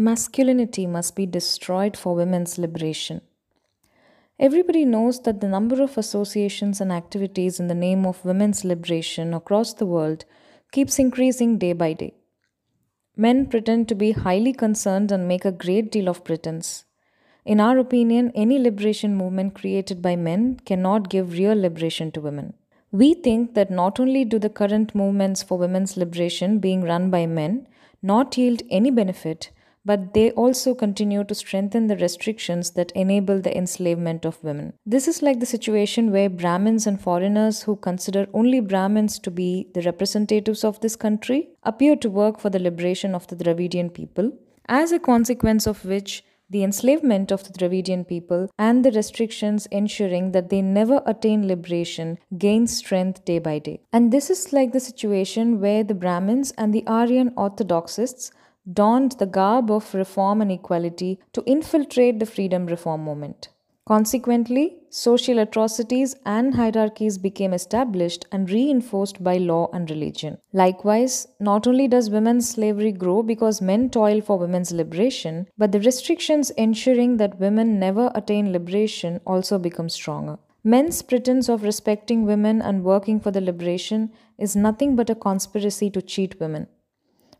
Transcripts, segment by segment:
masculinity must be destroyed for women's liberation. Everybody knows that the number of associations and activities in the name of women's liberation across the world keeps increasing day by day. Men pretend to be highly concerned and make a great deal of pretense. In our opinion, any liberation movement created by men cannot give real liberation to women. We think that not only do the current movements for women's liberation being run by men not yield any benefit, but they also continue to strengthen the restrictions that enable the enslavement of women. This is like the situation where Brahmins and foreigners who consider only Brahmins to be the representatives of this country appear to work for the liberation of the Dravidian people, as a consequence of which the enslavement of the Dravidian people and the restrictions ensuring that they never attain liberation gain strength day by day. And this is like the situation where the Brahmins and the Aryan Orthodoxists donned the garb of reform and equality to infiltrate the freedom reform movement. Consequently, social atrocities and hierarchies became established and reinforced by law and religion. Likewise, not only does women's slavery grow because men toil for women's liberation, but the restrictions ensuring that women never attain liberation also become stronger. Men's pretense of respecting women and working for the liberation is nothing but a conspiracy to cheat women.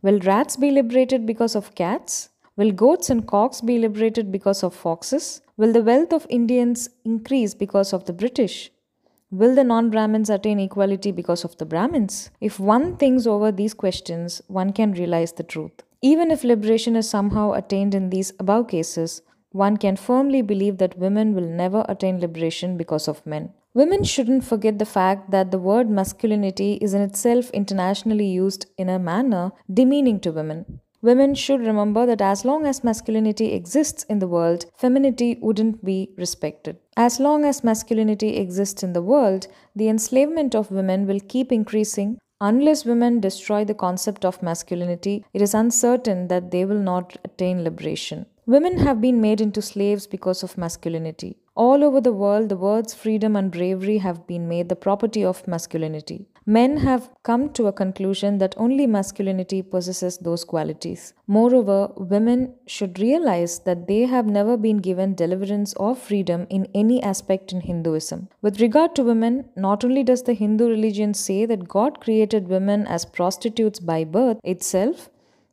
Will rats be liberated because of cats? Will goats and cocks be liberated because of foxes? Will the wealth of Indians increase because of the British? Will the non Brahmins attain equality because of the Brahmins? If one thinks over these questions, one can realize the truth. Even if liberation is somehow attained in these above cases, one can firmly believe that women will never attain liberation because of men. Women shouldn't forget the fact that the word masculinity is in itself internationally used in a manner demeaning to women. Women should remember that as long as masculinity exists in the world, femininity wouldn't be respected. As long as masculinity exists in the world, the enslavement of women will keep increasing. Unless women destroy the concept of masculinity, it is uncertain that they will not attain liberation. Women have been made into slaves because of masculinity. All over the world, the words freedom and bravery have been made the property of masculinity. Men have come to a conclusion that only masculinity possesses those qualities. Moreover, women should realize that they have never been given deliverance or freedom in any aspect in Hinduism. With regard to women, not only does the Hindu religion say that God created women as prostitutes by birth itself,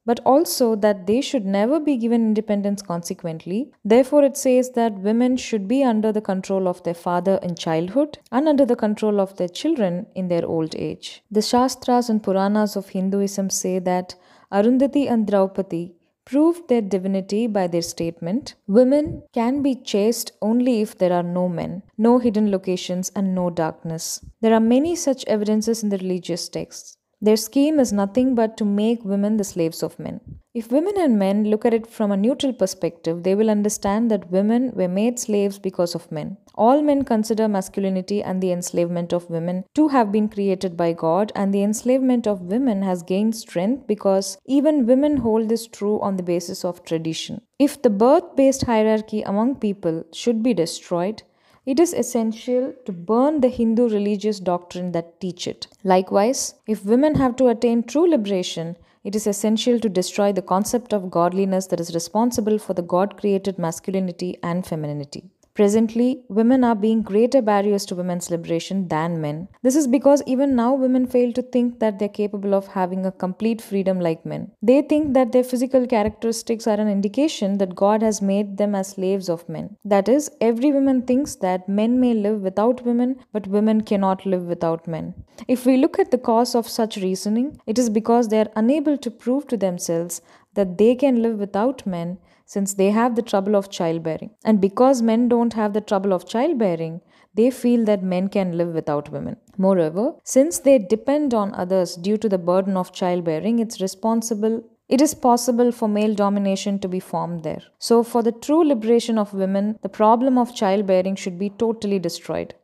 but also that they should never be given independence consequently. Therefore, it says that women should be under the control of their father in childhood and under the control of their children in their old age. The Shastras and Puranas of Hinduism say that Arundhati and Draupadi proved their divinity by their statement Women can be chaste only if there are no men, no hidden locations, and no darkness. There are many such evidences in the religious texts. Their scheme is nothing but to make women the slaves of men. If women and men look at it from a neutral perspective, they will understand that women were made slaves because of men. All men consider masculinity and the enslavement of women to have been created by God, and the enslavement of women has gained strength because even women hold this true on the basis of tradition. If the birth based hierarchy among people should be destroyed, it is essential to burn the Hindu religious doctrine that teach it. Likewise, if women have to attain true liberation, it is essential to destroy the concept of godliness that is responsible for the God created masculinity and femininity. Presently, women are being greater barriers to women's liberation than men. This is because even now women fail to think that they're capable of having a complete freedom like men. They think that their physical characteristics are an indication that God has made them as slaves of men. That is, every woman thinks that men may live without women, but women cannot live without men. If we look at the cause of such reasoning, it is because they are unable to prove to themselves that they can live without men since they have the trouble of childbearing. And because men don't have the trouble of childbearing, they feel that men can live without women. Moreover, since they depend on others due to the burden of childbearing, it's responsible it is possible for male domination to be formed there. So, for the true liberation of women, the problem of childbearing should be totally destroyed.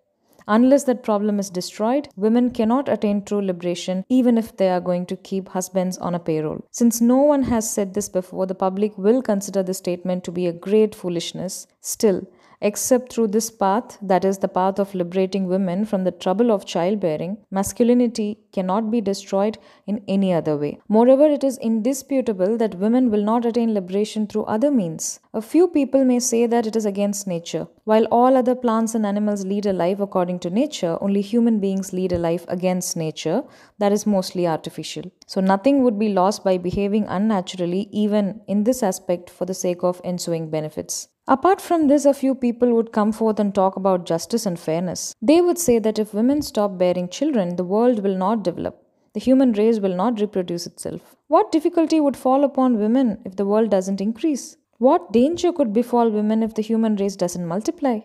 Unless that problem is destroyed, women cannot attain true liberation even if they are going to keep husbands on a payroll. Since no one has said this before, the public will consider this statement to be a great foolishness. Still, Except through this path, that is the path of liberating women from the trouble of childbearing, masculinity cannot be destroyed in any other way. Moreover, it is indisputable that women will not attain liberation through other means. A few people may say that it is against nature. While all other plants and animals lead a life according to nature, only human beings lead a life against nature that is mostly artificial. So nothing would be lost by behaving unnaturally, even in this aspect, for the sake of ensuing benefits. Apart from this, a few people would come forth and talk about justice and fairness. They would say that if women stop bearing children, the world will not develop. The human race will not reproduce itself. What difficulty would fall upon women if the world doesn't increase? What danger could befall women if the human race doesn't multiply?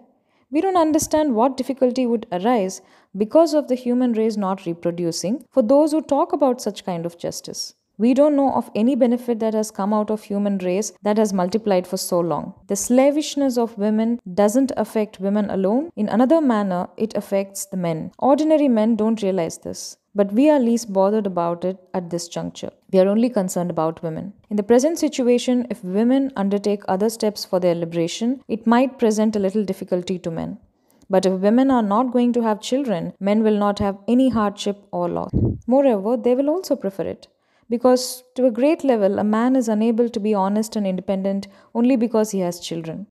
We don't understand what difficulty would arise because of the human race not reproducing for those who talk about such kind of justice. We don't know of any benefit that has come out of human race that has multiplied for so long. The slavishness of women doesn't affect women alone. In another manner, it affects the men. Ordinary men don't realize this. But we are least bothered about it at this juncture. We are only concerned about women. In the present situation, if women undertake other steps for their liberation, it might present a little difficulty to men. But if women are not going to have children, men will not have any hardship or loss. Moreover, they will also prefer it. Because to a great level, a man is unable to be honest and independent only because he has children.